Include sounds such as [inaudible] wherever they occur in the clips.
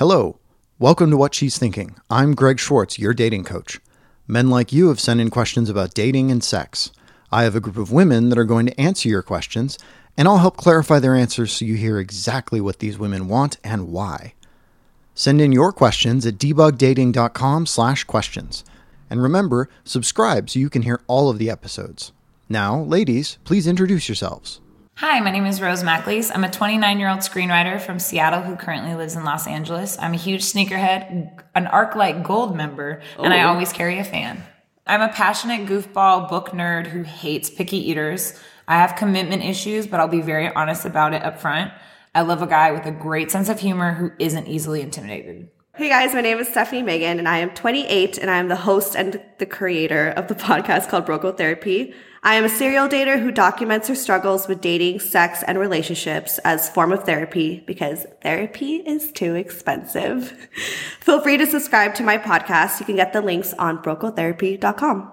Hello. Welcome to What She's Thinking. I'm Greg Schwartz, your dating coach. Men like you have sent in questions about dating and sex. I have a group of women that are going to answer your questions, and I'll help clarify their answers so you hear exactly what these women want and why. Send in your questions at debugdating.com slash questions. And remember, subscribe so you can hear all of the episodes. Now, ladies, please introduce yourselves. Hi, my name is Rose McAleese. I'm a 29 year old screenwriter from Seattle who currently lives in Los Angeles. I'm a huge sneakerhead, an ArcLight Gold member, and I always carry a fan. I'm a passionate goofball book nerd who hates picky eaters. I have commitment issues, but I'll be very honest about it up front. I love a guy with a great sense of humor who isn't easily intimidated. Hey guys, my name is Stefanie Maegan and I am 28 and I am the host and the creator of the [laughs] podcast called Broke Girl Therapy. I am a serial dater who documents her struggles with dating, sex, and relationships as form of therapy because therapy is too expensive. [laughs] Feel free to subscribe to my podcast. You can get the links on brokegirltherapy.com.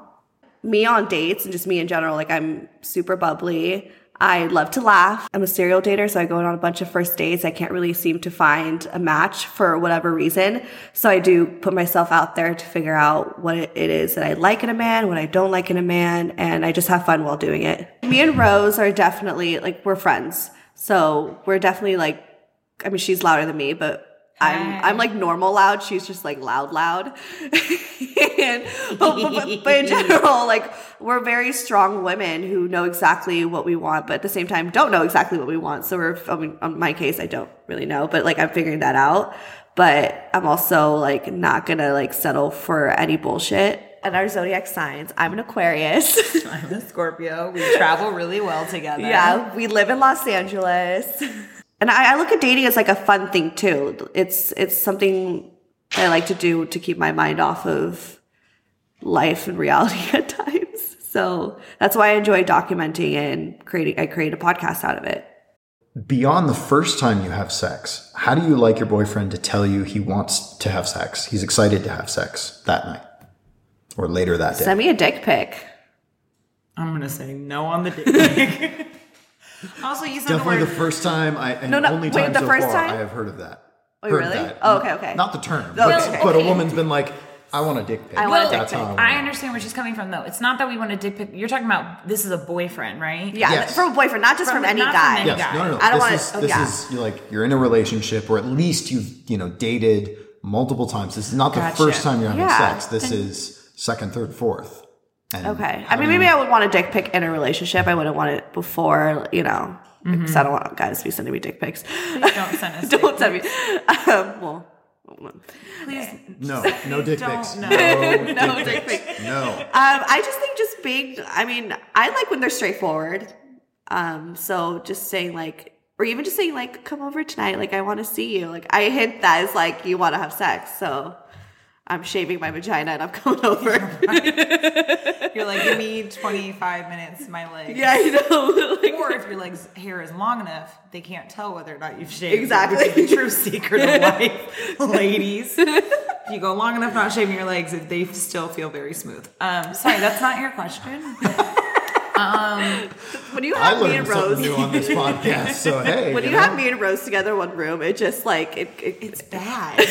Me on dates and just me in general, like I'm super bubbly. I love to laugh. I'm a serial dater, so I go on a bunch of first dates. I can't really seem to find a match for whatever reason. So I do put myself out there to figure out what it is that I like in a man, what I don't like in a man, and I just have fun while doing it. Me and Rose are definitely like, we're friends. So we're definitely like, I mean, she's louder than me, but I'm I'm like normal loud. She's just like loud, loud. [laughs] and, but, but, but, in general, like we're very strong women who know exactly what we want, but at the same time don't know exactly what we want. So we're, I mean, in my case, I don't really know, but like I'm figuring that out. But I'm also like not gonna like settle for any bullshit. And our zodiac signs, I'm an Aquarius. [laughs] I'm a Scorpio. We travel really well together. yeah, we live in Los Angeles. [laughs] And I, I look at dating as like a fun thing too. It's it's something I like to do to keep my mind off of life and reality [laughs] at times. So that's why I enjoy documenting and creating. I create a podcast out of it. Beyond the first time you have sex, how do you like your boyfriend to tell you he wants to have sex? He's excited to have sex that night or later that day. Send me a dick pic. I'm gonna say no on the dick. [laughs] also, you said Definitely the the first time I and No, no, only wait, time the so first far time? I have heard of that. Oh, Heard really? that. Oh, okay, okay. Not the term, No, but, okay. but a woman's been like, I want a dick pic. I want a dick pic. how want I understand where she's coming from, though. It's not that we want a dick pic. You're talking about this is a boyfriend, right? Yeah, Yes. from a boyfriend, not just From- from, any not from guy. any Yes, guy. no, no, no. I don't this wanna- is, oh, this yeah. is you're like you're in a relationship, or at least you've you know dated multiple times. This is not the first time you're having Yeah. sex. This is second, third, fourth. And Okay. how I mean, do you- maybe I would want a dick pic in a relationship. I wouldn't want it before, you know, because I don't want guys to be sending me dick pics. Please don't send [laughs] us. don't send me. Um, well, Please. no, no [laughs] dick pics. no. No, No dick [laughs] dick pics. No. Um, I just think just being, I mean, I like when they're straightforward. Um, so just saying like, or even just saying like, come over tonight. Like, I want to see you. Like, I hint that as like, you want to have sex. So I'm shaving my vagina and I'm coming over. You're like, give me 25 minutes, my legs. yeah, I know. [laughs] Like, Or if your legs hair is long enough, they can't tell whether or not you've shaved. Exactly. Which is the true secret of [laughs] life, ladies. If you go long enough not shaving your legs, they still feel very smooth. Um, sorry, that's not your question. [laughs] Um, when you I have me and Rose, new on this podcast. So hey, when you, know, have me and Rose together in one room, it just like, it, it, it's Bad.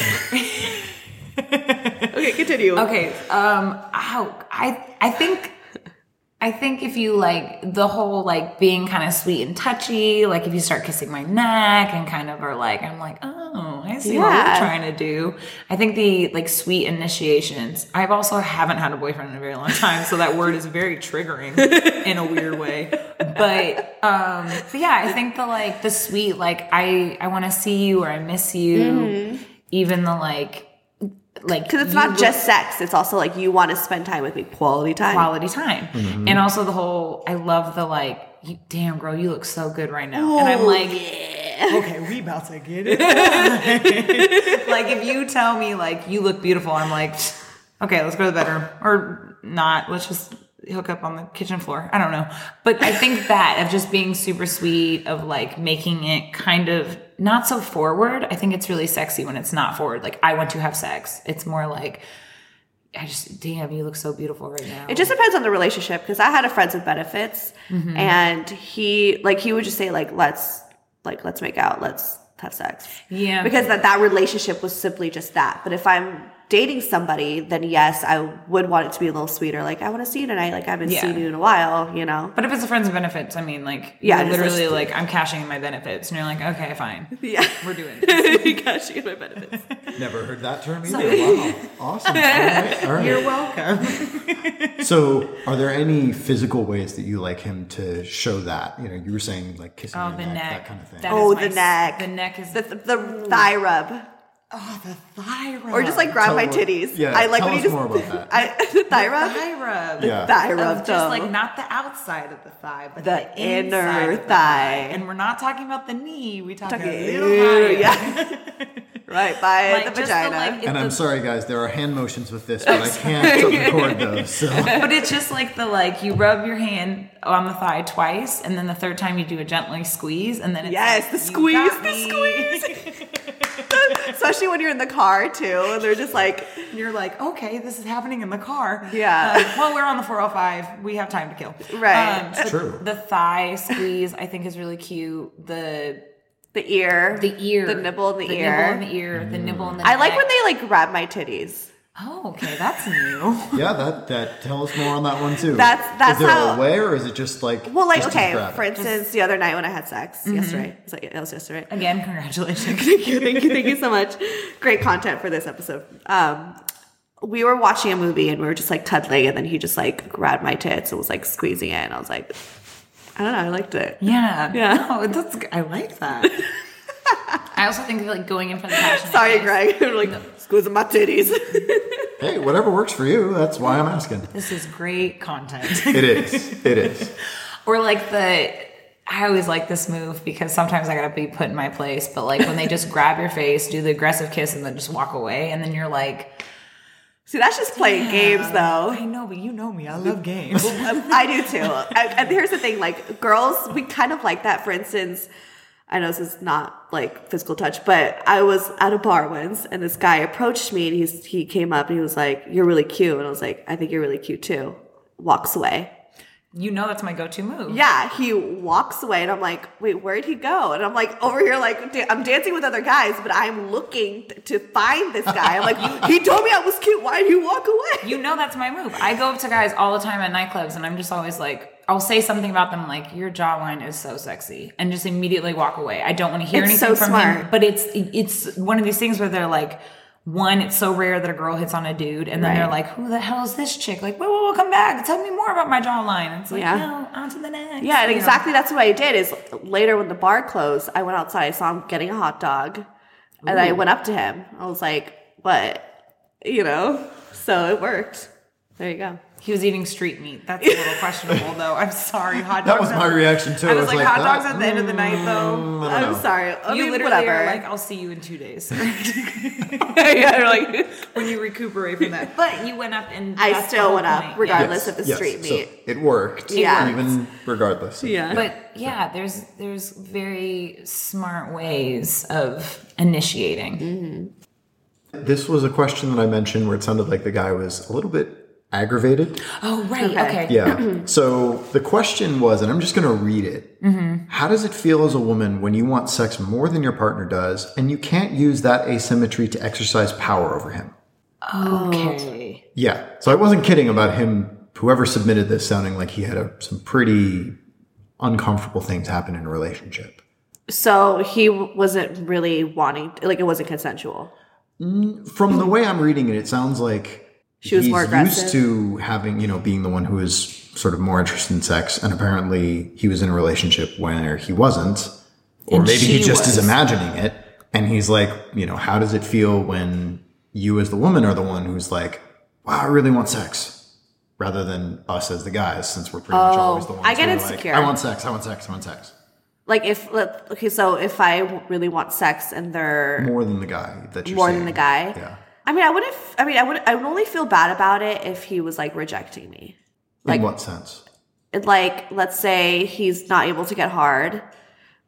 [laughs] Okay, continue. Okay. Um. Ow. I. I think. I think if you like the whole like being kind of sweet and touchy, like if you start kissing my neck and kind of are like, I'm like, oh, I see what you're trying to do. I think the like sweet initiations. I've also haven't had a boyfriend in a very long time, so that word is very triggering [laughs] in a weird way. But um, but yeah, I think the like the sweet like I I want to see you or I miss you, even the like like Because it's not look- just sex; it's also like you want to spend time with me, quality time. quality time. Mm-hmm. And also the whole I love the like, you, damn girl, you look so good right now. and I'm oh, like, yeah. okay, we about to get it. [laughs] like if you tell me like you look beautiful, I'm like, okay, let's go to the bedroom. Or not, let's just hook up on the kitchen floor. I don't know. But I think [laughs] that of just being super sweet, of like making it kind of not so forward. I think it's really sexy when it's not forward. Like I want to have sex. It's more like I just damn, you look so beautiful right now. It just depends on the relationship because I had a friends with benefits, Mm-hmm. and he like he would just say like let's like let's make out, let's have sex. Yeah. Because that, that relationship was simply just that. But if I'm dating somebody, then yes, I would want it to be a little sweeter. Like, I want to see you tonight. Like, I haven't Yeah. seen you in a while, you know? But if it's a friends of benefits, I mean, like, Yeah, yeah, literally, just- like, I'm cashing in my benefits, and you're like, okay, fine, Yeah. we're doing this. Gosh, you get my benefits. [laughs] Never heard that term either. [laughs] Wow. Awesome. All right. All right. You're welcome. [laughs] So, are there any physical ways that you like him to show that? You know, you were saying like kissing Oh, the neck, neck. that kind of thing. That Oh, the my- neck. The neck is The, the, the thigh rub. Oh, the thigh rub. Or just like grab Tell my what- titties. yeah, I like tell when you just. more about that. [laughs] I, the thigh rub? thigh rub. Yeah. Thigh Of rub, just though. like not the outside of the thigh, but The the, inner inside of the thigh. And we're not talking about the knee. We talk Talking- a little higher. yeah. [laughs] right by Like, the just the, vagina. like, And I'm sorry, guys. There are hand motions with this, but I can't record those. So, [laughs] But it's just like the like you rub your hand on the thigh twice, and then the third time you do a gently squeeze, and then it's Yes, like, the squeeze, the me." Especially when you're in the car too, and they're just like, you're like, okay, this is happening in the car. Yeah. Um, well, we're on the 405. We have time to kill. Right. Um, so True. The thigh squeeze, I think, is really cute. The the ear, the ear, the nibble in the, the ear. nibble in the ear, the nibble in the. I like when they like grab my titties. Oh, okay, that's new. [laughs] yeah, that that tell us more on that one too. That's- that's is there how- a way, or is it just like Well, like okay, for instance, the other night when I had sex Mm-hmm. yesterday, it's like it was yesterday. Again, congratulations. [laughs] thank you, thank you, thank you so much. Great content for this episode. Um, we were watching a movie and we were just like cuddling, and then he just like grabbed my tits and was like squeezing it, and I was like, I don't know, I liked it. Yeah, Yeah. No, that's g- I like that. [laughs] I also think of like going in for the passion. Sorry, Greg. [laughs] like squeezing my titties. [laughs] Hey, whatever works for you. That's why I'm asking. This is great content. It is. It is. [laughs] or like the. I always like this move because sometimes I gotta be put in my place. But like when they just grab your face, do the aggressive kiss, and then just walk away, and then you're like, See, that's just playing games, though. I know, but you know me. I love games. Um, I do too. And, and here's the thing: like girls, we kind of like that. For instance, I know this is not like physical touch, but I was at a bar once, and this guy approached me, and he's he came up and he was like, "You're really cute," and I was like, "I think you're really cute too." Walks away. You know that's my go-to move. Yeah, he walks away, and I'm like, "Wait, where'd he go?" And I'm like, over here, like I'm dancing with other guys, but I'm looking to find this guy. I'm like, [laughs] he told me I was cute. Why did you walk away? You know that's my move. I go up to guys all the time at nightclubs, and I'm just always like, I'll say something about them like, "Your jawline is so sexy," and just immediately walk away. I don't want to hear It's anything so from smart. him. But it's it's one of these things where they're like. One, it's so rare that a girl hits on a dude, and then Right. they're like, "Who the hell is this chick?" Like, wait, wait, wait, come back, tell me more about my jawline. And it's like, Yeah. no, on to the next. Yeah, and you know? exactly that's what I did. Is later when the bar closed, I went outside. I saw him getting a hot dog, and I went up to him. I was like, "What?" You know. So it worked. There you go. He was eating street meat. That's a little questionable, [laughs] though. I'm sorry. Hot dogs. That was my reaction too. I was like, hot that- dogs at the end of the night, though. Mm, I don't I'm know. sorry. I you mean, literally whatever. are like, I'll see you in two days. [laughs] yeah, you're like [laughs] when you recuperate from that. But you went up and I that's the still whole went up point. regardless Yes, of the yes. street So meat. it worked. Yeah. Even regardless. yeah. But yeah, there's there's very smart ways of initiating. This was a question that I mentioned where it sounded like the guy was a little bit aggravated. Oh right, Okay. okay. Yeah. [clears throat] so the question was, and I'm just going to read it. Mm-hmm. How does it feel as a woman when you want sex more than your partner does, and you can't use that asymmetry to exercise power over him? Okay. Yeah. So I wasn't kidding about him. Whoever submitted this sounding like he had a, some pretty uncomfortable things happen in a relationship. So he wasn't really wanting, like it wasn't consensual. From the way I'm reading it, it sounds like She was he's more aggressive. used to having, you know, being the one who is sort of more interested in sex, and apparently he was in a relationship where he wasn't, or And maybe he just is imagining it, and he's like, you know, how does it feel when you as the woman are the one who's like, wow, I really want sex. Rather than us as the guys, since we're pretty much always the oh, ones Oh, I get insecure. Like, I want sex. I want sex. I want sex. Like if, okay, so if I really want sex and they're More than the guy that you're more seeing. than the guy. Yeah. I mean, I wouldn't. f- I mean, I would. I would only feel bad about it if he was like rejecting me. in what sense? Like, let's say he's not able to get hard,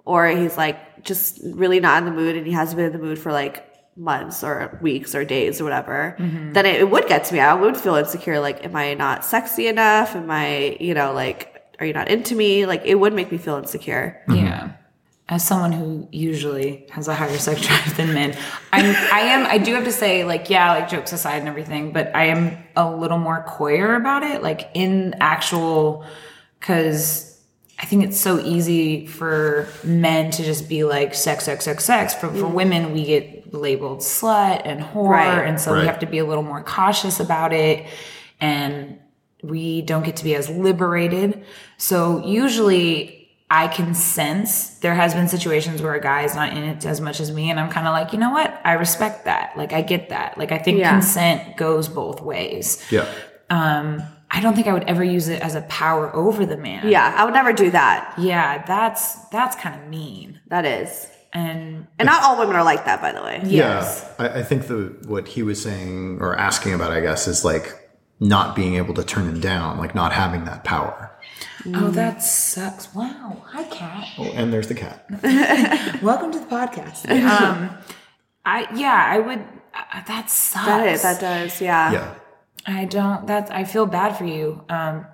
or he's like just really not in the mood, and he hasn't been in the mood for like months or weeks or days or whatever. Mm-hmm. Then it, it would get to me. I would feel insecure. Like, am I not sexy enough? Am I, you know, like, are you not into me? Like, it would make me feel insecure. Yeah. Mm-hmm. As someone who usually has a higher sex drive than men, I'm I am I do have to say like yeah like jokes aside and everything, but I am a little more coyer about it like in actual because I think it's so easy for men to just be like sex sex sex sex. For for women, we get labeled slut and whore, Right. and so Right. we have to be a little more cautious about it and we don't get to be as liberated. So usually I can sense there has been situations where a guy is not in it as much as me and I'm kind of like, you know what? I respect that. Like I get that. Like I think Yeah. consent goes both ways. Yeah. Um I don't think I would ever use it as a power over the man. Yeah, I would never do that. Yeah, that's that's kind of mean. That is. And And not all women are like that, by the way. yes. Yeah, I, I think the what he was saying or asking about, I guess, is like not being able to turn him down, like not having that power. Oh, that sucks. Wow. Hi, cat. Oh, and there's the cat. [laughs] Welcome to the podcast. [laughs] um, I yeah, I would. Uh, that sucks. That is. That does. Yeah. Yeah. I don't. That I feel bad for you. Um,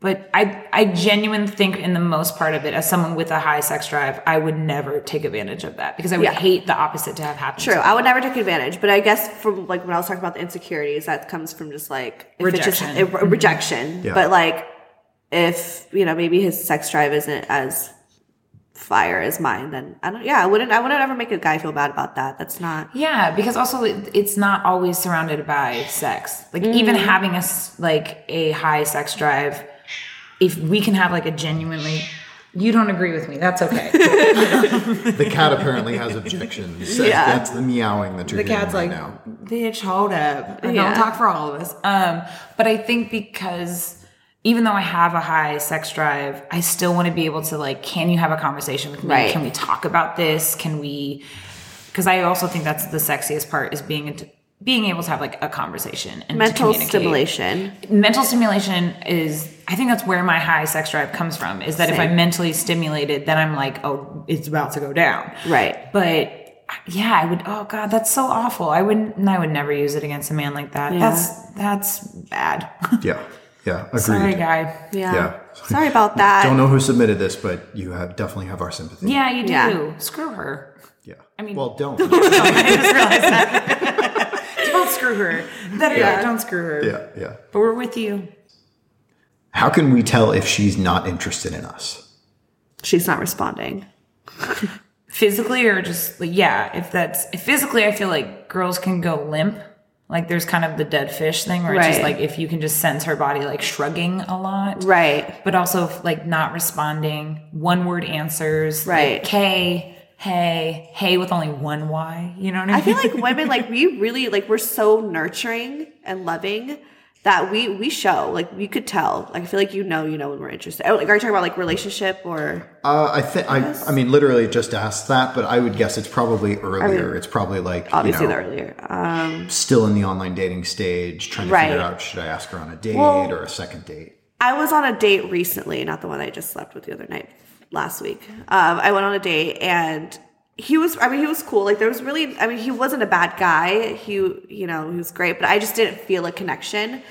but I I genuinely think in the most part of it, as someone with a high sex drive, I would never take advantage of that because I would Yeah. hate the opposite to have happen. True. to me. I would never take advantage, but I guess from like when I was talking about the insecurities, that comes from just like if it's Rejection. just a, rejection. Yeah. But like if you know maybe his sex drive isn't as fire as mine, then I don't. Yeah, I wouldn't. I wouldn't ever make a guy feel bad about that. That's not. Yeah, because also it's not always surrounded by sex. Like even Mm-hmm. having a s- like a high sex drive, if we can have like a genuinely, you don't agree with me. That's okay. [laughs] The cat apparently has objections. Yeah. That's the meowing that you're the cat's right like, now. bitch, hold up. I Yeah. don't talk for all of us. Um, but I think because even though I have a high sex drive, I still want to be able to like, can you have a conversation with me? Right. Can we talk about this? Can we? Because I also think that's the sexiest part is being being able to have like a conversation and Mental communicate. stimulation. mental stimulation is i think that's where my high sex drive comes from is that if i'm mentally stimulated then i'm like oh it's about to go down Right. but yeah i would oh god that's so awful i wouldn't i would never use it against a man like that Yeah. that's that's bad [laughs] Yeah. Yeah. Agreed. sorry guy Yeah. Yeah. Sorry about that. Don't know who submitted this, but you have definitely have our sympathy. yeah you do Yeah. screw her Yeah. I mean- well, don't. [laughs] i just realized that [laughs] don't screw her Better Yeah. yet, don't screw her yeah. Yeah. but we're with you How can we tell if she's not interested in us? She's not responding. [laughs] physically or just like yeah if that's if physically i feel like girls can go limp like there's kind of the dead fish thing where it's just Right. like if you can just sense her body like shrugging a lot Right. but also like not responding one word answers Right. like, hey hey hey with only one y you know what i mean I feel like women, like we really, like we're so nurturing and loving that we we show, like we could tell. Like I feel like you know, you know when we're interested. Oh, like are you talking about like relationship or? Uh, I think I. I mean, literally just asked that, but I would guess it's probably earlier. it's probably like Obviously, you know, earlier. Um, still in the online dating stage, trying to Right. figure out should I ask her on a date Well- or a second date. I was on a date recently, not the one I just slept with the other night last week. Um, I went on a date and he was, I mean, he was cool. Like there was really, I mean, he wasn't a bad guy. He, you know, he was great, but I just didn't feel a connection.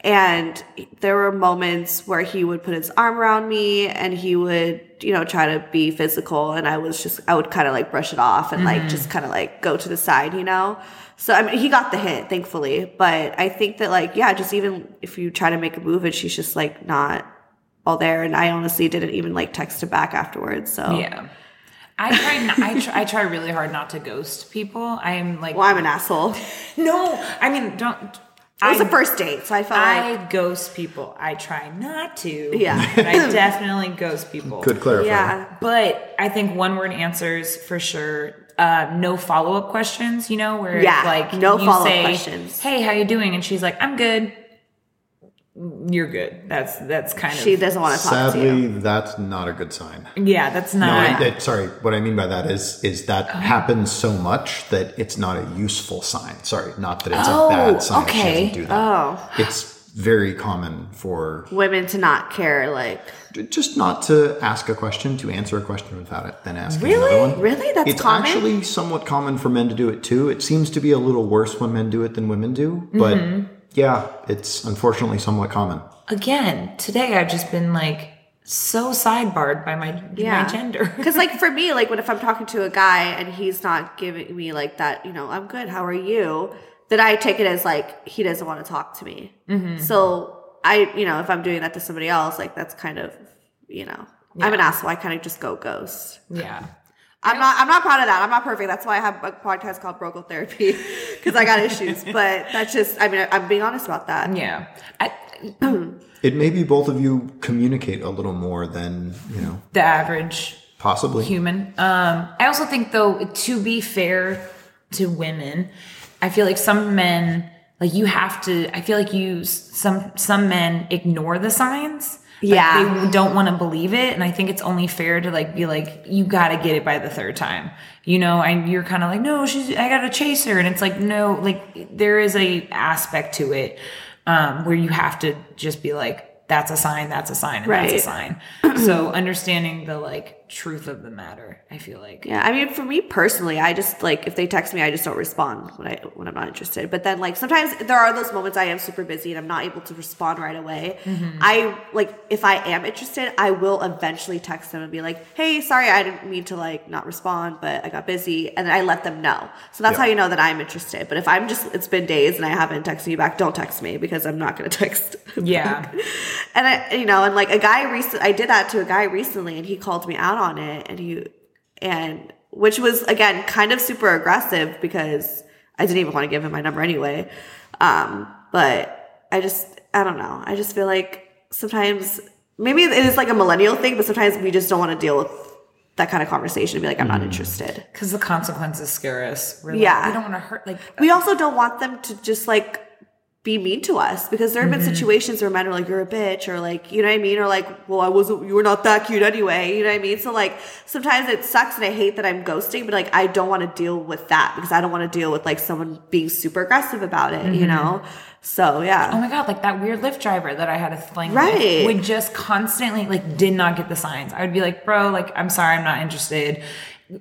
And there were moments where he would put his arm around me and he would, you know, try to be physical. And I was just, I would kind of like brush it off and like mm-hmm. just kind of like go to the side, you know? So I mean, he got the hint, thankfully. But I think that like, yeah, just even if you try to make a move and she's just like not all there, and I honestly didn't even like text her back afterwards. So yeah I try, not, I try. I try really hard not to ghost people. I'm like, well, I'm an asshole. [laughs] No. I mean, don't. It was I, the first date, so I felt like I ghost people. I try not to. Yeah. [laughs] But I definitely ghost people. Could clarify. yeah, But I think one word answers for sure. Uh, no follow up questions, you know, where Yeah, like no follow-up questions. Hey, how you doing? And she's like, I'm good. You're good. That's that's kind she of doesn't want to talk to you. Sadly, that's not a good sign. yeah. That's No, not. it, it- sorry. What I mean by that is, is that Oh. happens so much that it's not a useful sign. Sorry, not that it's Oh, a bad sign. if She okay. doesn't do that. Oh, It's very common for women to not care. Like just not to ask a question, to answer a question without it, then asking Really? another one. Really? Really, that's it's common? actually somewhat common for men to do it too. It seems to be a little worse when men do it than women do, but Mm-hmm. Yeah, it's unfortunately somewhat common. Again, today I've just been like so sidebarred by my Yeah. my gender. [laughs] Because like for me, like what if I'm talking to a guy and he's not giving me like that, you know, I'm good. How are you? Then I take it as like he doesn't want to talk to me. Mm-hmm. So I, you know, if I'm doing that to somebody else, like that's kind of, you know, I'm an asshole. I kind of just go ghost. yeah. I'm not. I'm not proud of that. I'm not perfect. That's why I have a podcast called Broke Girl Therapy [laughs] because I got issues. But that's just. I mean, I'm being honest about that. Yeah. I, [clears throat] It may be both of you communicate a little more than, you know, the average possibly. human. Um, I also think though, to be fair to women, I feel like some men, like you have to. I feel like you some some men ignore the signs. Like, Yeah. they don't want to believe it, and I think it's only fair to like be like, you got to get it by the third time, you know. And you're kind of like, no, she's, I got to chase her, and it's like, no, like there is a aspect to it um, where you have to just be like, that's a sign, that's a sign, and that's a sign. so understanding the like truth of the matter, I feel like. Yeah, I mean, for me personally, I just like if they text me, I just don't respond when I when I'm not interested. But then like sometimes there are those moments I am super busy and I'm not able to respond right away. Mm-hmm. I like if I am interested, I will eventually text them and be like, "Hey, sorry, I didn't mean to like not respond, but I got busy," and then I let them know. So that's Yeah. how you know that I'm interested. But if I'm just it's been days and I haven't texted you back, don't text me because I'm not going [laughs] to text. Yeah. And I, you know, and like a guy recent, I did that to a guy recently, and he called me out on it, and he, and which was again kind of super aggressive because I didn't even want to give him my number anyway. Um, but I just, I don't know. I just feel like sometimes maybe it is like a millennial thing, but sometimes we just don't want to deal with that kind of conversation and be like, I'm not interested. Because the consequences scare us. We're Yeah. Like, we don't want to hurt. Like, We also don't want them to just like be mean to us because there have Mm-hmm. been situations where men are like, you're a bitch, or like, you know what I mean? Or like, well, I wasn't, you were not that cute anyway. You know what I mean? So like, sometimes it sucks and I hate that I'm ghosting, but like, I don't want to deal with that because I don't want to deal with like someone being super aggressive about it, you know? So yeah. oh my God, like that weird Lyft driver that I had a fling Right. with would just constantly, like, did not get the signs. I would be like, bro, like, I'm sorry, I'm not interested.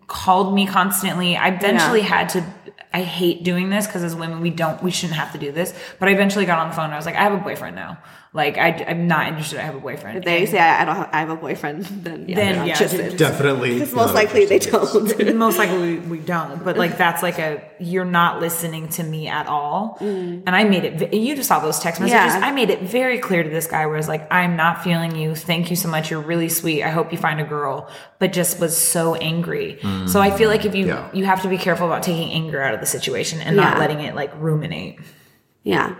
Called me constantly. I eventually had to. I hate doing this because as women, we don't, we shouldn't have to do this. But I eventually got on the phone. And I was like, I have a boyfriend now. Like, I, I'm not interested. I have a boyfriend. if they say I, I don't have, I have a boyfriend, [laughs] then yeah, Then, yeah, interested. Definitely. Because most likely they don't. [laughs] most likely we, we don't but like [laughs] that's like a you're not listening to me at all and i made it you just saw those text messages Mm. Yeah. i made it very clear to this guy where i was like i'm not feeling you thank you so much you're really sweet i hope you find a girl but just was so angry so i feel like if you Yeah. you have to be careful about taking anger out of the situation and not letting it like ruminate yeah.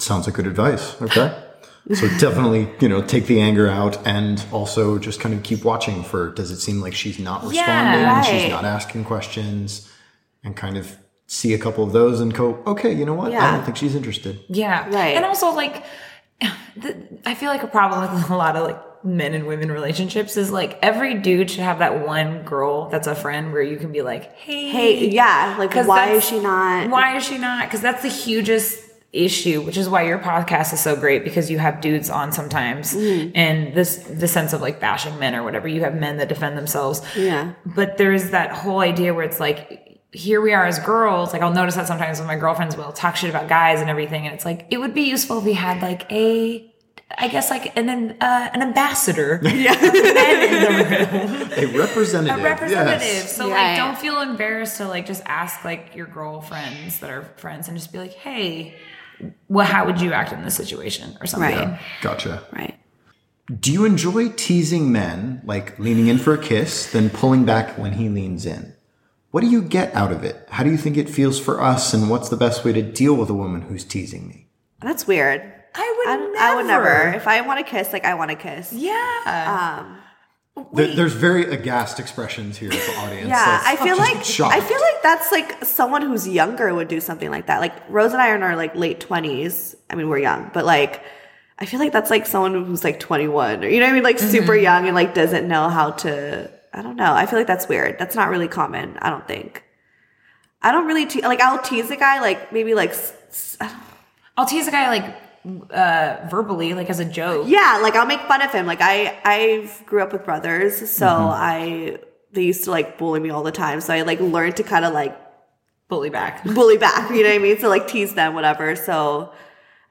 Sounds like good advice. Okay. So definitely, you know, take the anger out and also just kind of keep watching for does it seem like she's not responding, right. she's not asking questions, and kind of see a couple of those and go, okay, you know what? I don't think she's interested. Yeah. Right. And also, like, [sighs] the, I feel like a problem with [laughs] a lot of like men and women relationships is like every dude should have that one girl that's a friend where you can be like, hey, Hey, yeah. like why is she not? Why is she not? Because that's the hugest issue, which is why your podcast is so great because you have dudes on sometimes, Mm-hmm. and this the sense of like bashing men or whatever. You have men that defend themselves. Yeah. But there is that whole idea where it's like. Here we are as girls. Like I'll notice that sometimes when my girlfriends will talk shit about guys and everything, and it's like it would be useful if we had like a, I guess like an uh, an ambassador, [laughs] yeah, [laughs] in the room A representative. a representative. Yes. So Yeah, like, yeah. don't feel embarrassed to like just ask like your girlfriends that are friends and just be like, hey, well, how would you act in this situation or something? Right. Gotcha. Right. Do you enjoy teasing men, like leaning in for a kiss, then pulling back when he leans in? What do you get out of it? How do you think it feels for us, and what's the best way to deal with a woman who's teasing me? That's weird. I would I, never. I would never. If I want to kiss, like I want to kiss. Yeah. Um, There, there's very aghast expressions here for audience. yeah, That's I feel like shocked. I feel like that's like someone who's younger would do something like that. Like Rose and I are in our like late twenties. I mean, we're young, but like I feel like that's like someone who's like twenty one, or you know what I mean, like super Mm-hmm. young and like doesn't know how to. I don't know. I feel like that's weird. That's not really common. I don't think. I don't really te- like. I'll tease a guy like maybe like s- s- I'll tease a guy like uh verbally, like as a joke. Yeah, like I'll make fun of him. Like I I grew up with brothers, so I they used to like bully me all the time. So I like learned to kind of like Bully back. [laughs] bully back, you know what I mean? So like tease them, whatever. So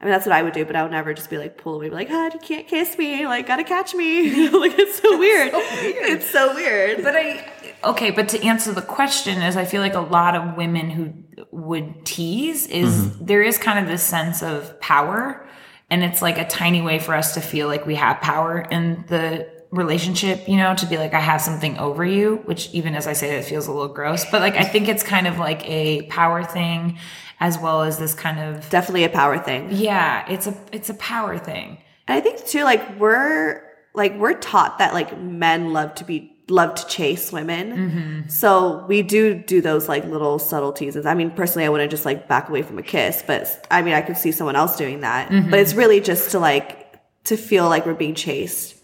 I mean, that's what I would do, but I would never just be like pull away, be like, ah, you can't kiss me, like, gotta catch me. You [laughs] know, like, it's so weird. It's so weird. But I okay, but to answer the question is I feel like a lot of women who would tease is mm-hmm. there is kind of this sense of power and it's like a tiny way for us to feel like we have power in the relationship, you know, to be like I have something over you, which even as I say it feels a little gross, but like I think it's kind of like a power thing as well as this kind of Definitely a power thing. yeah, it's a it's a power thing. And I think too, like we're like we're taught that like men love to be love to chase women. Mm-hmm. So we do do those like little subtle teases. I mean, personally, I wouldn't just like back away from a kiss, but I mean, I could see someone else doing that. Mm-hmm. But it's really just to like to feel like we're being chased.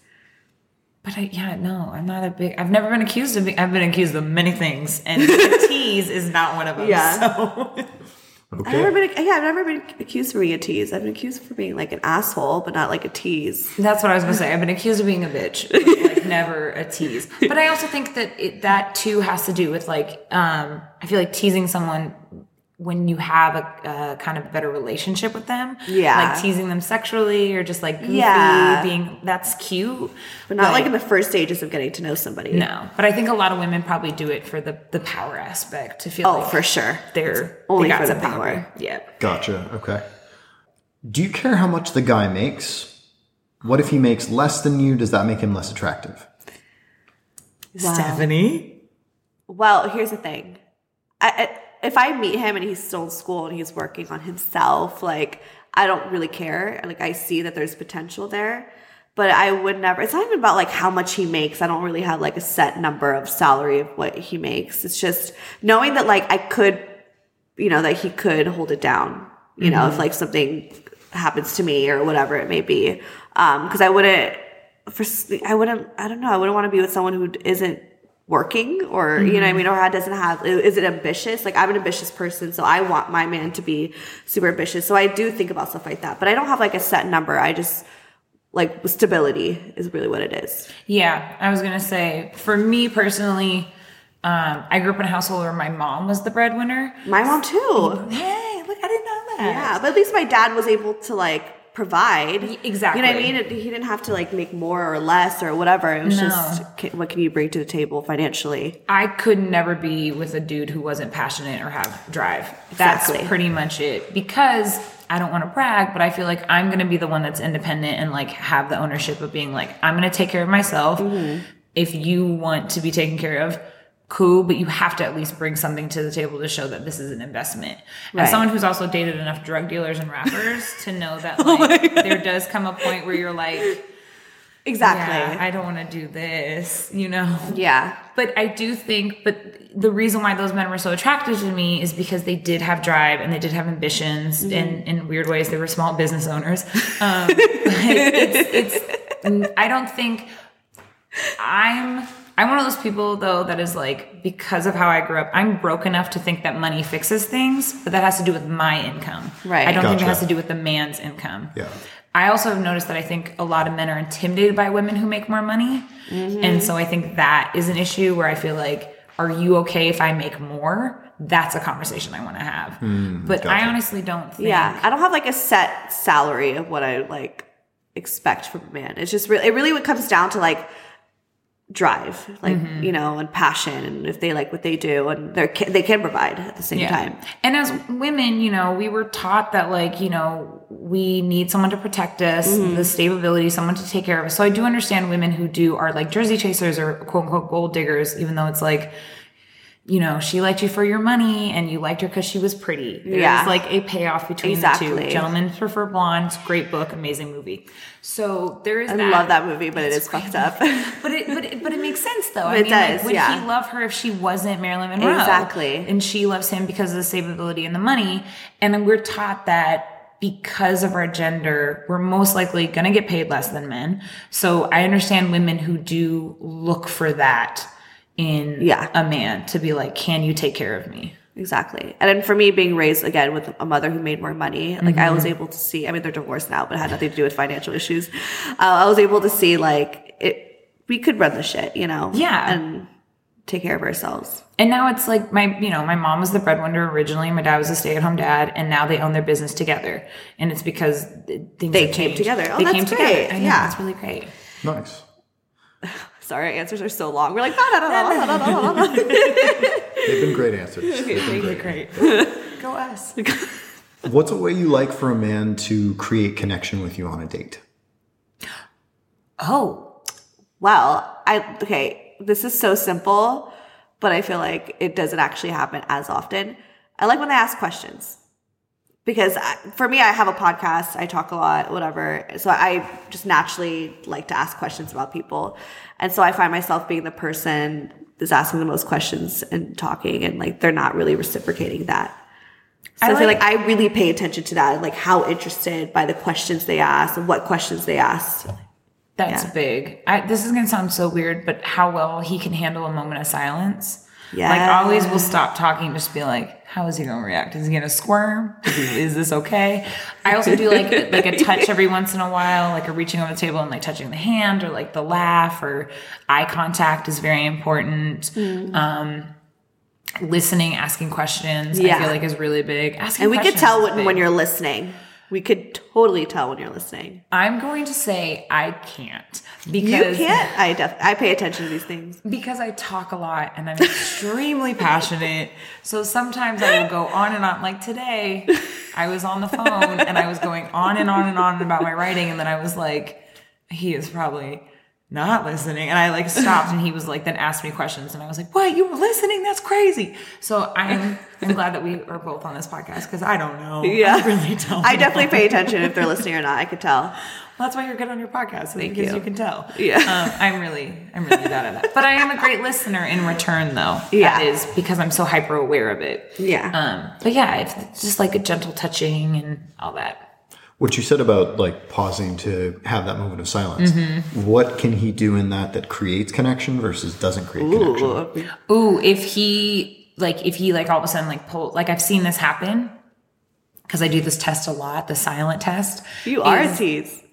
But I, yeah, no, I'm not a big. I've never been accused of. Being, I've been accused of many things, and a [laughs] tease is not one of them. Yeah. So. [laughs] I've never been, yeah, I've never been accused for being a tease. I've been accused for being like an asshole, but not like a tease. That's what I was gonna say. I've been accused of being a bitch, but like [laughs] never a tease. But I also think that it, that too has to do with like um, I feel like teasing someone when you have a, a kind of better relationship with them. Yeah. like teasing them sexually or just like goofy, Yeah. being that's cute, But not like in the first stages of getting to know somebody. no. But I think a lot of women probably do it for the the power aspect to feel Oh, like for sure. they're only they got for the something power. over. Yeah. Gotcha. Okay. Do you care how much the guy makes? What if he makes less than you? Does that make him less attractive? Stefanie. Well, here's the thing. I, I, if I meet him and he's still in school and he's working on himself, like I don't really care. Like I see that there's potential there, but I would never. It's not even about like how much he makes. I don't really have like a set number of salary of what he makes. It's just knowing that like I could, you know, that he could hold it down. You know, if mm-hmm. like something happens to me or whatever it may be, um, because I wouldn't. For I wouldn't. I don't know. I wouldn't want to be with someone who isn't working or you know what I mean? Or how doesn't have is it ambitious? Like I'm an ambitious person so I want my man to be super ambitious. So I do think about stuff like that but I don't have like a set number. I just like stability is really what it is. Yeah, I was gonna say for me personally, um, I grew up in a household where my mom was the breadwinner. my mom too. Hey, look, I didn't know that. yeah but at least my dad was able to like provide exactly. you know what I mean It- he didn't have to like make more or less or whatever it was No. just what can you bring to the table financially I could never be with a dude who wasn't passionate or have drive. That's Exactly. pretty much it. Because I don't want to brag, but I feel like I'm gonna be the one that's independent and like have the ownership of being like, I'm gonna take care of myself. Mm-hmm. If you want to be taken care of, cool, but you have to at least bring something to the table to show that this is an investment. Right. As someone who's also dated enough drug dealers and rappers to know that [laughs] Oh like there does come a point where you're like, exactly yeah, I don't want to do this, you know. yeah But I do think, but the reason why those men were so attractive to me is because they did have drive and they did have ambitions, Mm-hmm. and in weird ways, they were small business owners. [laughs] Um, it's, it's, I don't think I'm. I'm one of those people though that is like because of how I grew up, I'm broke enough to think that money fixes things, but that has to do with my income. Right. I don't think it has to do with the man's income. Yeah. I also have noticed that I think a lot of men are intimidated by women who make more money. Mm-hmm. And so I think that is an issue where I feel like, are you okay if I make more? That's a conversation I want to have. Hmm, but I honestly don't think. Yeah, I don't have like a set salary of what I like expect from a man. It's just really, it really comes down to like drive, like Mm-hmm. you know, and passion, and if they like what they do, and they are they can provide at the same time. And as women, you know, we were taught that like, you know, we need someone to protect us, Mm-hmm. the stability, someone to take care of us. So I do understand women who do are like jersey chasers or quote unquote gold diggers, even though it's like, you know, she liked you for your money and you liked her because she was pretty. There's Yeah. like a payoff between the two. Gentlemen prefer blondes, great book, amazing movie. So there is I that. love that movie, but it is fucked up. [laughs] But it, but it, but it makes sense though. I It mean, like, does, would yeah. he love her if she wasn't Marilyn Monroe? Exactly. And she loves him because of the savability and the money. And then we're taught that because of our gender, we're most likely going to get paid less than men. So I understand women who do look for that in Yeah. a man to be like, can you take care of me? Exactly. And then for me, being raised again with a mother who made more money, like I was Mm-hmm. able to see, I mean, they're divorced now, but it had nothing to do with financial issues. Uh, I was able to see like it, we could run the shit, you know? Yeah. And take care of ourselves. And now it's like my, you know, my mom was the breadwinner originally. My dad was a stay-at-home dad, and now they own their business together. And it's because th- things They have came changed. together. Oh, they that's came great. together. I know, Yeah. that's really great. Nice. [laughs] Sorry, our answers are so long. We're like, da, da, da, [laughs] They've been great answers. Okay, [laughs] They've been great. great. Go us. [laughs] What's a way you like for a man to create connection with you on a date? Oh, well, I, okay, this is so simple, but I feel like it doesn't actually happen as often. I like when they ask questions because I, for me, I have a podcast. I talk a lot, whatever. So I just naturally like to ask questions about people, and so I find myself being the person that's asking the most questions and talking, and like they're not really reciprocating that. So I, I feel like- like I really pay attention to that, like how interested by the questions they ask and what questions they ask. that's Yeah. big. I, this is gonna sound so weird, but how well he can handle a moment of silence. Yeah. Like always we'll stop talking, just be like, how is he gonna react? Is he gonna squirm? Is, he, is this okay? I also do like [laughs] like a touch every once in a while, like a reaching over the table and like touching the hand or like the laugh or eye contact is very important. Mm. Um listening, asking questions, I feel like is really big. Asking And we could tell when, when you're listening. We could totally tell when you're listening. I'm going to say I can't because You can't. I def- I pay attention to these things. because I talk a lot and I'm extremely passionate. So sometimes I will go on and on. Like today, I was on the phone and I was going on and on and on about my writing, and then I was like, he is probably not listening. And I like stopped and he was like, then asked me questions, and I was like, what? You were listening? That's crazy. So I'm I'm glad that we are both on this podcast because I don't know. Yeah. I really don't. I know. definitely pay attention if they're listening or not. I could tell. Well, that's why you're good on your podcast, Thank because you. you. can tell. Yeah. um, I'm really, I'm really bad at that. But I am a great listener in return, though. Yeah. that is because I'm so hyper aware of it. Yeah. Um, but yeah, it's it's just like a gentle touching and all that. What you said about like pausing to have that moment of silence. Mm-hmm. What can he do in that that creates connection versus doesn't create connection? Ooh. Ooh, if he like, if he like all of a sudden like pull, like I've seen this happen because I do this test a lot, the silent test. You are a tease.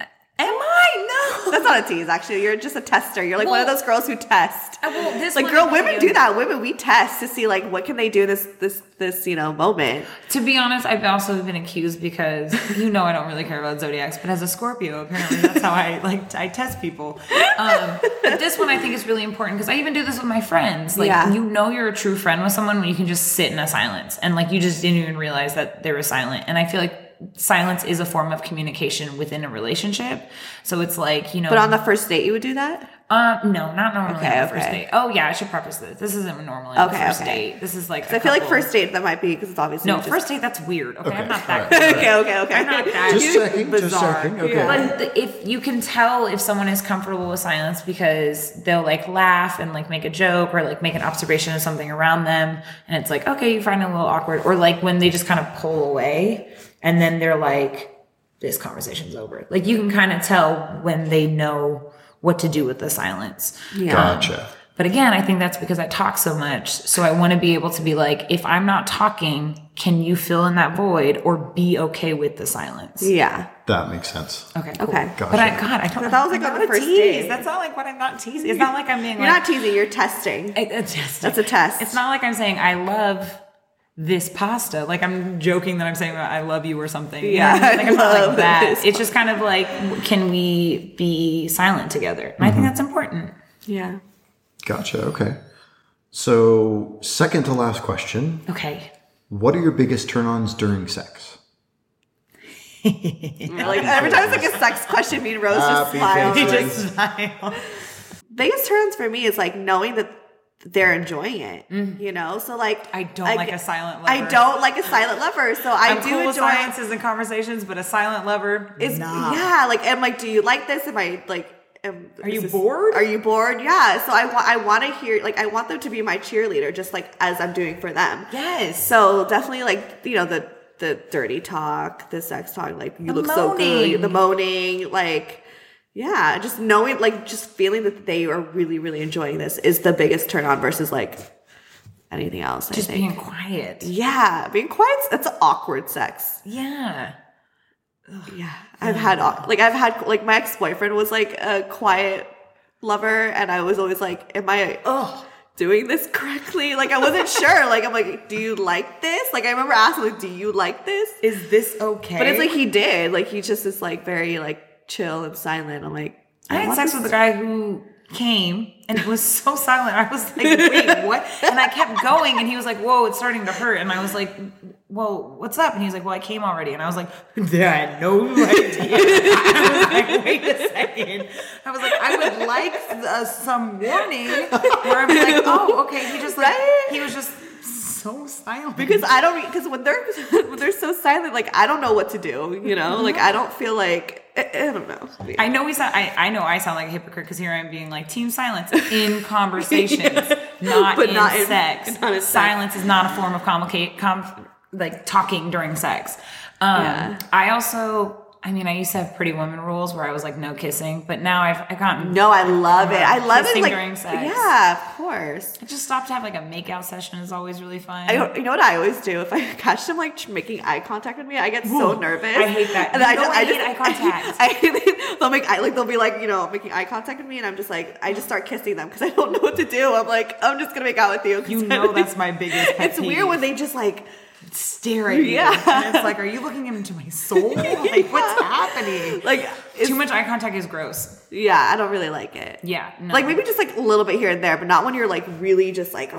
Am I? No. That's not a tease, actually. You're just a tester. You're like one of those girls who test. Uh, well, this like girl, women do. do that. Women, we test to see like what can they do this this this you know moment. To be honest, I've also been accused because you know I don't really care about zodiacs, but as a Scorpio, apparently that's how I like I test people. Um, but this one I think is really important because I even do this with my friends. Like Yeah. you know you're a true friend with someone when you can just sit in a silence and like you just didn't even realize that they were silent. And I feel like silence is a form of communication within a relationship. So it's like you know, But on the first date, you would do that. um, no, not normally Okay, on the first date. Oh yeah, I should preface this. This isn't normally on Okay, the first okay. date. This is like So I I feel like first date that might be because it's obviously No, just- first date that's weird. Okay, I'm not that. all right. okay, okay, okay. I'm not that Just checking, just Bizarre. checking. Okay. Yeah. But if you can tell if someone is comfortable with silence because they'll like laugh and like make a joke or like make an observation of something around them, and it's like okay, you find it a little awkward, or like when they just kind of pull away and then they're like, "This conversation's over." Like you can kind of tell when they know what to do with the silence. Yeah. Um, gotcha. But again, I think that's because I talk so much. So I want to be able to be like, if I'm not talking, can you fill in that void or be okay with the silence? Yeah. That makes sense. Okay. Cool. Okay. But I, God, I don't. That was like I'm on the first tease. date. That's not like what I'm not teasing. It's not like I'm being You're like. not teasing. You're testing. I- it's just- That's a test. It's not like I'm saying I love this pasta. Like I'm joking that I'm saying I love you or something. You know Yeah, I [laughs] mean? Like I'm not I like that. love It's just kind of like, can we be silent together? And I think mm-hmm. that's important. Yeah. Gotcha. Okay. So, second to last question. Okay. What are your biggest turn ons during sex? [laughs] Like every time it's like a sex question, me and Rose just Happy smile. faces. [laughs] Biggest turns for me is like knowing that they're enjoying it. Mm-hmm. You know, so like. I don't like a silent I don't like a silent lover, so I I'm do cool enjoy. silences and conversations, but a silent lover is nah. yeah, like I'm like, do you like this? Am I like? Am, Are you this- bored? Are you bored? Yeah. So I want I want to hear like I want them to be my cheerleader, just like as I'm doing for them. Yes. So definitely like you know the the dirty talk, the sex talk, like you The look so good, the moaning, like yeah, just knowing like just feeling that they are really really enjoying this is the biggest turn on versus like anything else. Just being quiet. yeah, being quiet. That's awkward sex. Yeah. Yeah, I've had like I've had like my ex boyfriend was like a quiet lover, and I was always like, "Am I? Oh, doing this correctly. Like I wasn't [laughs] sure. Like I'm like, do you like this? Like I remember asking, like, do you like this? Is this okay? But it's like he did. Like he just is like very like chill and silent. I'm like, I had sex this- with a guy who came and it was so silent. I was like, wait, [laughs] what? And I kept going and he was like, whoa, it's starting to hurt. And I was like, well, what's up? And he was like, well, I came already. And I was like, I had no idea. [laughs] I was like, wait a second. I was like, I would like uh, some warning where I'm like, oh, okay. He just like, Right? he was just so silent. because I don't because when they're [laughs] when they're so silent, like I don't know what to do. You know, like I don't feel like I, I don't know. I know we sound. I, I know I sound like a hypocrite because here I'm being like team silence in [laughs] conversations, not But in not in- sex. not in sex. silence is not a form of complicate, com, like talking during sex. Um, Yeah. I also, I mean, I used to have pretty woman rules where I was like no kissing, but now I've I gotten No, I love it. I love it. Like during sex. yeah, of course. I just stopped to have like a makeout session is always really fun. I don't, you know what I always do if I catch them like making eye contact with me, I get so nervous. I hate that. And You I just, I I hate just, eye [laughs] contact. I, [laughs] they'll make eye like they'll be like you know making eye contact with me, and I'm just like I just start kissing them because I don't know what to do. I'm like I'm just gonna make out with you. you know that's my biggest [laughs] It's weird when they just like stare at you. Yeah. And it's like, are you looking into my soul? [laughs] Like, what's happening? like Too much eye contact is gross. yeah. I don't really like it. Yeah. No. Like maybe just like a little bit here and there, but not when you're like really just like.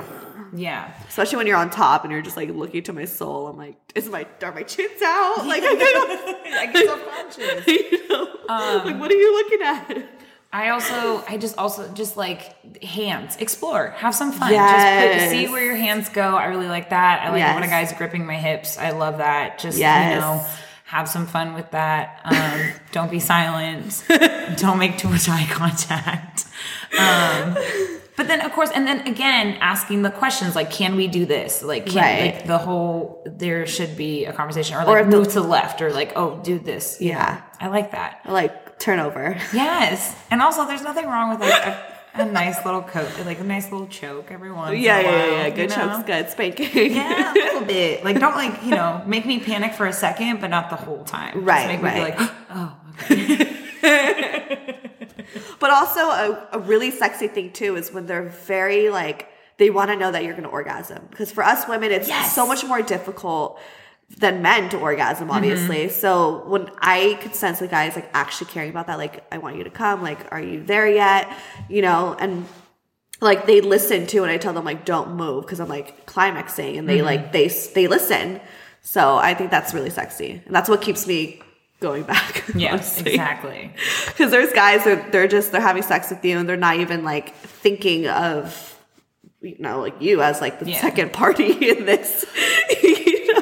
Yeah. Especially when you're on top and you're just like looking to my soul. I'm like, is my are my chins out? Like I. [laughs] [laughs] I get self-conscious. you know, Um, like what are you looking at? I also, I just also just like hands. Explore. Have some fun. Yes. Just put, see where your hands go. I really like that. I like it when a guy's gripping my hips. I love that. Just Yes. you know, have some fun with that. Um, [laughs] don't be silent. don't make too much eye contact. Um, but then, of course, and then again, asking the questions like, "Can we do this?" Like, can, Right. like the whole there should be a conversation, or Or like the- move to the left, or like, "Oh, do this." You Yeah. I like that. I Like turnover. [laughs] Yes, and also there's nothing wrong with like a, a nice little coat, like a nice little choke every once. Yeah, in a yeah, while, yeah, yeah. Good chokes, good spanking. Yeah, a little [laughs] bit. Like don't like you know make me panic for a second, but not the whole time. Just Right, me be right. like, [gasps] [gasps] oh, okay. [laughs] But also a, a really sexy thing too is when they're very like they want to know that you're going to orgasm because for us women it's Yes. so much more difficult than men to orgasm mm-hmm. obviously. So when I could sense the guys like actually caring about that like I want you to come like are you there yet? You know, and like they listen to and I tell them like don't move because I'm like climaxing and they mm-hmm. like they they listen. So I think that's really sexy. And that's what keeps me going [laughs] back. yes, honestly. exactly. [laughs] Because there's guys that they're just they're having sex with you and they're not even like thinking of you know like you as like the Yeah. second party [laughs] in this.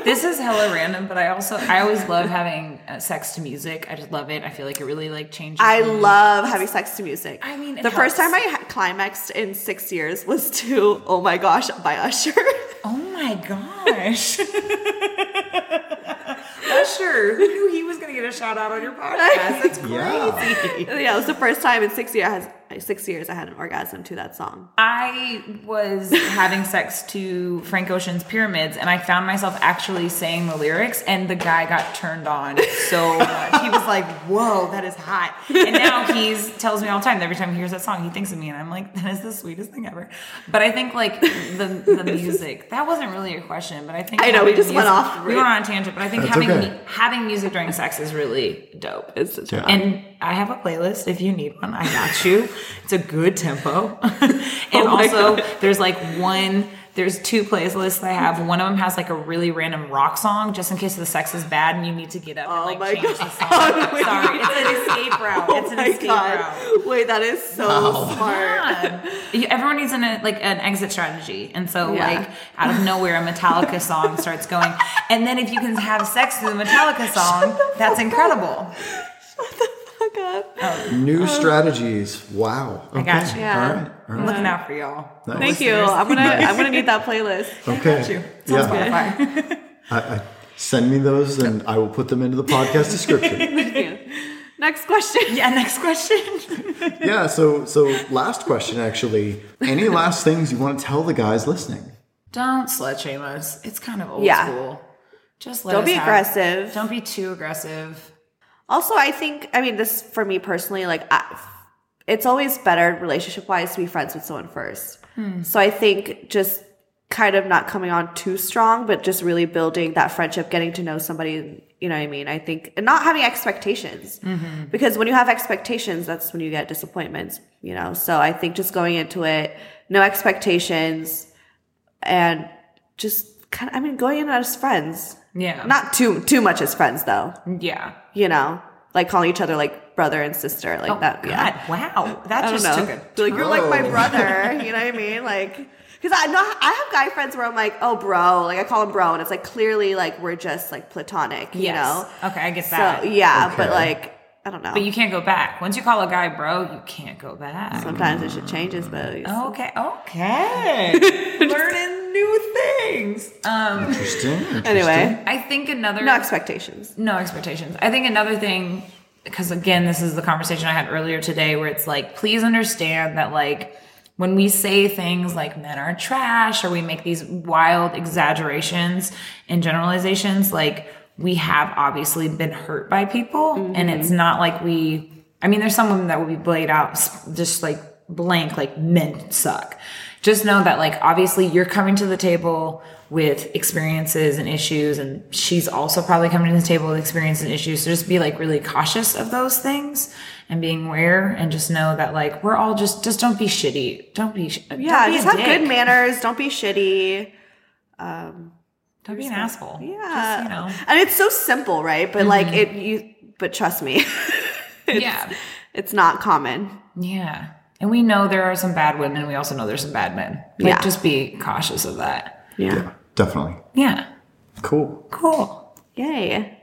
This is hella random, but I also I always love having uh, sex to music. I just love it. I feel like it really like changes. I me. love having sex to music. I mean, the first time I climaxed in six years was to "Oh My Gosh" by Usher. [laughs] Oh my gosh. [laughs] Usher, who knew he was going to get a shout out on your podcast? That's [laughs] crazy. Yeah. yeah, it was the first time in six years. Six years I had an orgasm to that song. I was having sex to Frank Ocean's Pyramids, and I found myself actually saying the lyrics, and the guy got turned on so much. He was like, "Whoa, that is hot!" And now he's tells me all the time. Every time he hears that song, he thinks of me, and I'm like, "That is the sweetest thing ever." But I think like the the music that wasn't really a question, but I think I know, we having just went music- off the We went on a tangent, but I think That's having okay. having music during sex is really dope. It's such Yeah. And I have a playlist if you need one. I got you. [laughs] It's a good tempo. Oh [laughs] and Oh also, God. there's like one, there's two playlists I have. One of them has like a really random rock song just in case the sex is bad and you need to get up and Oh like my change the God. song. [laughs] Oh Sorry, it's an escape route. Oh it's an escape god! route. Wait, that is so smart. God. You- Everyone needs an, like an exit strategy, and so Yeah. like out of nowhere, a Metallica song starts going, and then if you can have sex to the Metallica song, that's incredible. Fuck up. New um, strategies. Wow. I got Okay. you. Yeah. All right. All I'm right. looking out for y'all. Nice. Thank you. I'm gonna I'm gonna [laughs] need that playlist. Okay. you. It's Yeah. Spotify. I, I, send me those and I will put them into the podcast description. [laughs] Thank you. Next question. yeah, next question. [laughs] yeah. So so last question actually. Any last things you want to tell the guys listening? Don't slut shame us. It's kind of old Yeah. school. Just let Don't us be have- aggressive. Don't be too aggressive. Also, I think I mean this for me personally. Like, I, it's always better relationship wise to be friends with someone first. Hmm. So I think just kind of not coming on too strong, but just really building that friendship, getting to know somebody. You know what I mean? I think and not having expectations mm-hmm. because when you have expectations, that's when you get disappointments. You know, so I think just going into it, no expectations, and just kind of, I mean, going in as friends. Yeah. Not too too much as friends though. yeah. You know, like calling each other like brother and sister, like Oh, that. God. Yeah. Wow. That I just know. took a. like you're like my brother. [laughs] You know what I mean? Like, because I know I have guy friends where I'm like, oh, bro. Like I call him bro, and it's like clearly like we're just like platonic. You Yes. know. Okay, I get So that. yeah, but like I don't know. But you can't go back. Once you call a guy bro, you can't go back. Sometimes it should changes, but Okay, okay. [laughs] Learning new things. Um, Interesting. anyway, I think another no expectations. no expectations. I think another thing, because again, this is the conversation I had earlier today, where it's like, please understand that like when we say things like men are trash or we make these wild exaggerations and generalizations, like we have obviously been hurt by people, and it's not like we. I mean, there's some women that will be played out just like blank, like men suck. Just know that, like, obviously, you're coming to the table with experiences and issues, and she's also probably coming to the table with experiences and issues. So just be like really cautious of those things and being aware, and just know that, like, we're all just just don't be shitty. Don't be Yeah, don't be just have dick. good manners. Don't be shitty. um Don't be an asshole. Yeah, Just, you know. and it's so simple, right? But like it, you. But trust me, [laughs] it's, Yeah. it's not common. Yeah. And we know there are some bad women. We also know there's some bad men. Like, Yeah. just be cautious of that. Yeah. Definitely. Yeah. Cool. Cool. Yay.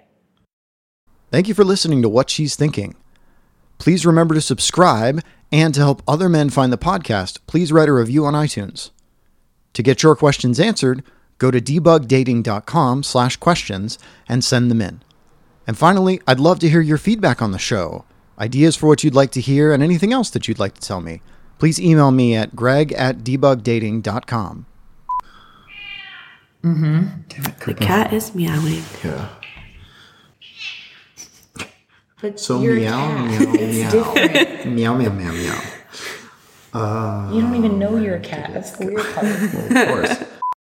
Thank you for listening to What She's Thinking. Please remember to subscribe and to help other men find the podcast, please write a review on iTunes. To get your questions answered, go to debugdating.com slash questions and send them in. And finally, I'd love to hear your feedback on the show, ideas for what you'd like to hear, and anything else that you'd like to tell me. Please email me at greg at debugdating.com. mm-hmm The cat is meowing. Yeah. But So you're a meow, cat. meow, meow. Meow, meow, meow, meow. You don't even know you're a cat. That's [laughs] the weird part. Of course.